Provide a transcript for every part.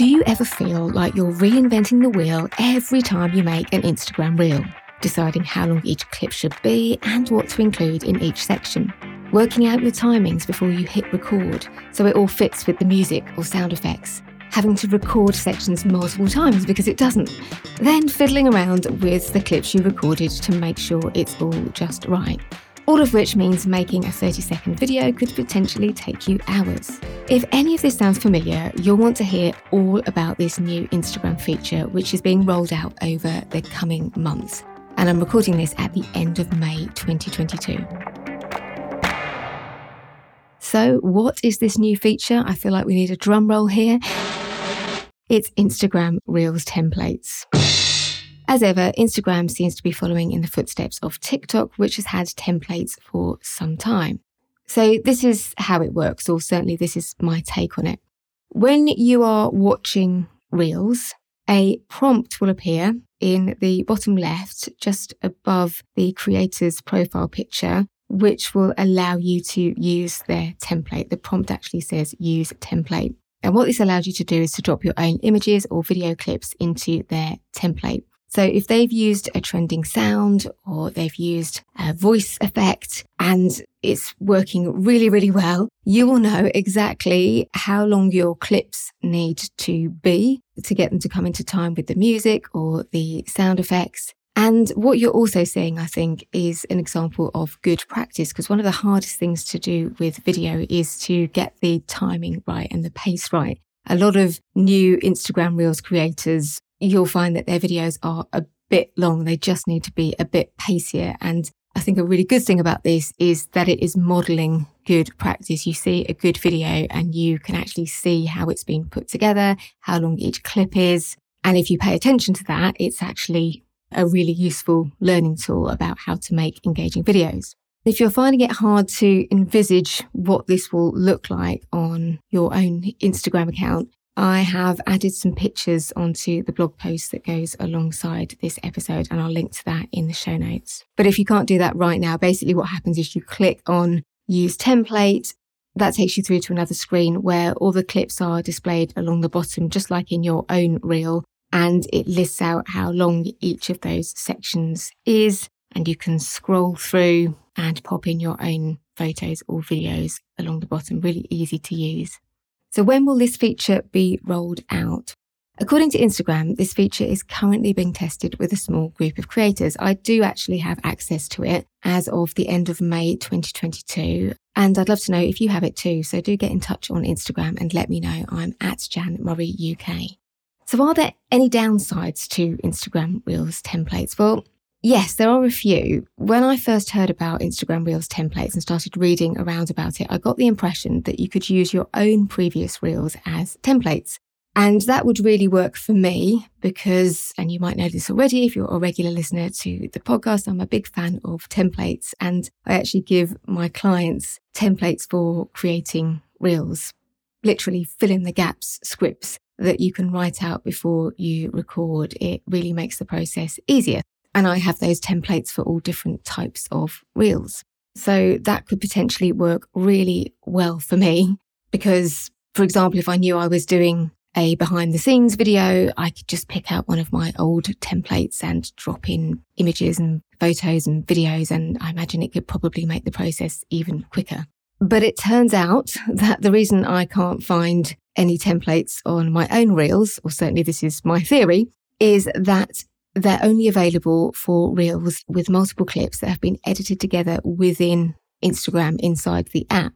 Do you ever feel like you're reinventing the wheel every time you make an Instagram reel, deciding how long each clip should be and what to include in each section? Working out your timings before you hit record so it all fits with the music or sound effects? Having to record sections multiple times because it doesn't? Then fiddling around with the clips you recorded to make sure it's all just right all of which means making a 30 second video could potentially take you hours. If any of this sounds familiar, you'll want to hear all about this new Instagram feature, which is being rolled out over the coming months. And I'm recording this at the end of May 2022. So, what is this new feature? I feel like we need a drum roll here. It's Instagram Reels templates. As ever, Instagram seems to be following in the footsteps of TikTok, which has had templates for some time. So, this is how it works, or certainly this is my take on it. When you are watching Reels, a prompt will appear in the bottom left, just above the creator's profile picture, which will allow you to use their template. The prompt actually says use template. And what this allows you to do is to drop your own images or video clips into their template. So if they've used a trending sound or they've used a voice effect and it's working really, really well, you will know exactly how long your clips need to be to get them to come into time with the music or the sound effects. And what you're also seeing, I think, is an example of good practice because one of the hardest things to do with video is to get the timing right and the pace right. A lot of new Instagram Reels creators you'll find that their videos are a bit long. They just need to be a bit pacier. And I think a really good thing about this is that it is modeling good practice. You see a good video and you can actually see how it's been put together, how long each clip is. And if you pay attention to that, it's actually a really useful learning tool about how to make engaging videos. If you're finding it hard to envisage what this will look like on your own Instagram account, I have added some pictures onto the blog post that goes alongside this episode, and I'll link to that in the show notes. But if you can't do that right now, basically what happens is you click on use template. That takes you through to another screen where all the clips are displayed along the bottom, just like in your own reel. And it lists out how long each of those sections is. And you can scroll through and pop in your own photos or videos along the bottom. Really easy to use. So when will this feature be rolled out? According to Instagram, this feature is currently being tested with a small group of creators. I do actually have access to it as of the end of May 2022. And I'd love to know if you have it too. So do get in touch on Instagram and let me know. I'm at Jan Murray UK. So are there any downsides to Instagram Reels templates? Well, Yes, there are a few. When I first heard about Instagram Reels templates and started reading around about it, I got the impression that you could use your own previous Reels as templates. And that would really work for me because, and you might know this already if you're a regular listener to the podcast, I'm a big fan of templates and I actually give my clients templates for creating Reels, literally fill in the gaps scripts that you can write out before you record. It really makes the process easier. And I have those templates for all different types of reels. So that could potentially work really well for me because, for example, if I knew I was doing a behind the scenes video, I could just pick out one of my old templates and drop in images and photos and videos. And I imagine it could probably make the process even quicker. But it turns out that the reason I can't find any templates on my own reels, or certainly this is my theory, is that they're only available for reels with multiple clips that have been edited together within Instagram inside the app.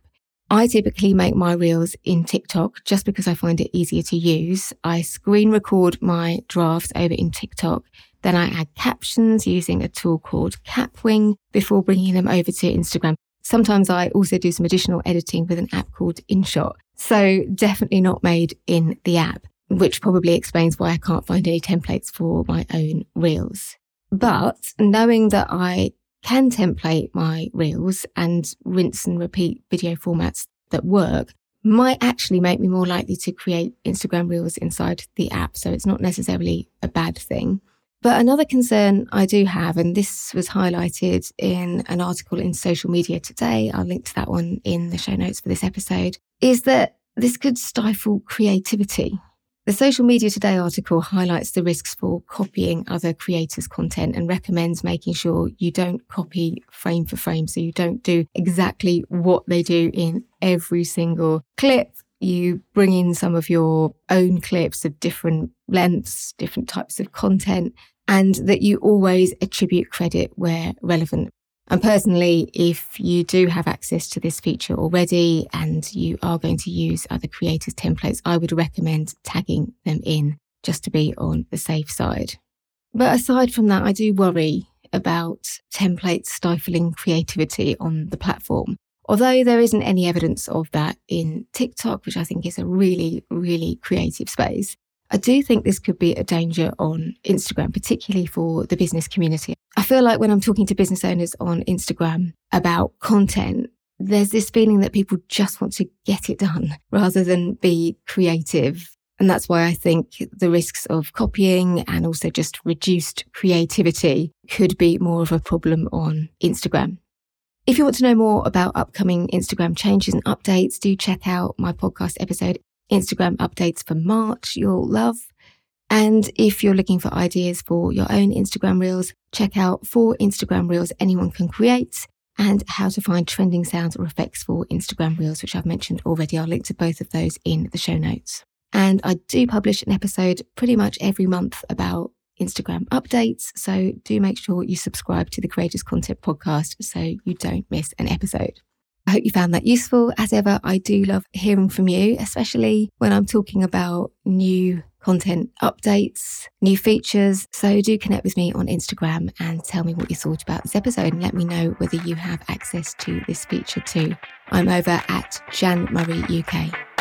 I typically make my reels in TikTok just because I find it easier to use. I screen record my drafts over in TikTok. Then I add captions using a tool called Kapwing before bringing them over to Instagram. Sometimes I also do some additional editing with an app called InShot. So definitely not made in the app which probably explains why I can't find any templates for my own reels. But knowing that I can template my reels and rinse and repeat video formats that work might actually make me more likely to create Instagram reels inside the app. So it's not necessarily a bad thing. But another concern I do have, and this was highlighted in an article in Social Media Today, I'll link to that one in the show notes for this episode, is that this could stifle creativity The Social Media Today article highlights the risks for copying other creators' content and recommends making sure you don't copy frame for frame. So you don't do exactly what they do in every single clip. You bring in some of your own clips of different lengths, different types of content, and that you always attribute credit where relevant. And personally, if you do have access to this feature already and you are going to use other creators' templates, I would recommend tagging them in just to be on the safe side. But aside from that, I do worry about templates stifling creativity on the platform. Although there isn't any evidence of that in TikTok, which I think is a really, really creative space, I do think this could be a danger on Instagram, particularly for the business community. I feel like when I'm talking to business owners on Instagram about content, there's this feeling that people just want to get it done rather than be creative. And that's why I think the risks of copying and also just reduced creativity could be more of a problem on Instagram. If you want to know more about upcoming Instagram changes and updates, do check out my podcast episode Instagram updates for March you'll love. And if you're looking for ideas for your own Instagram reels, check out four Instagram reels anyone can create and how to find trending sounds or effects for Instagram reels, which I've mentioned already. I'll link to both of those in the show notes. And I do publish an episode pretty much every month about Instagram updates. So do make sure you subscribe to the Creators Content Podcast so you don't miss an episode. I hope you found that useful. As ever, I do love hearing from you, especially when I'm talking about new content updates, new features. So do connect with me on Instagram and tell me what you thought about this episode and let me know whether you have access to this feature too. I'm over at Jan Murray UK.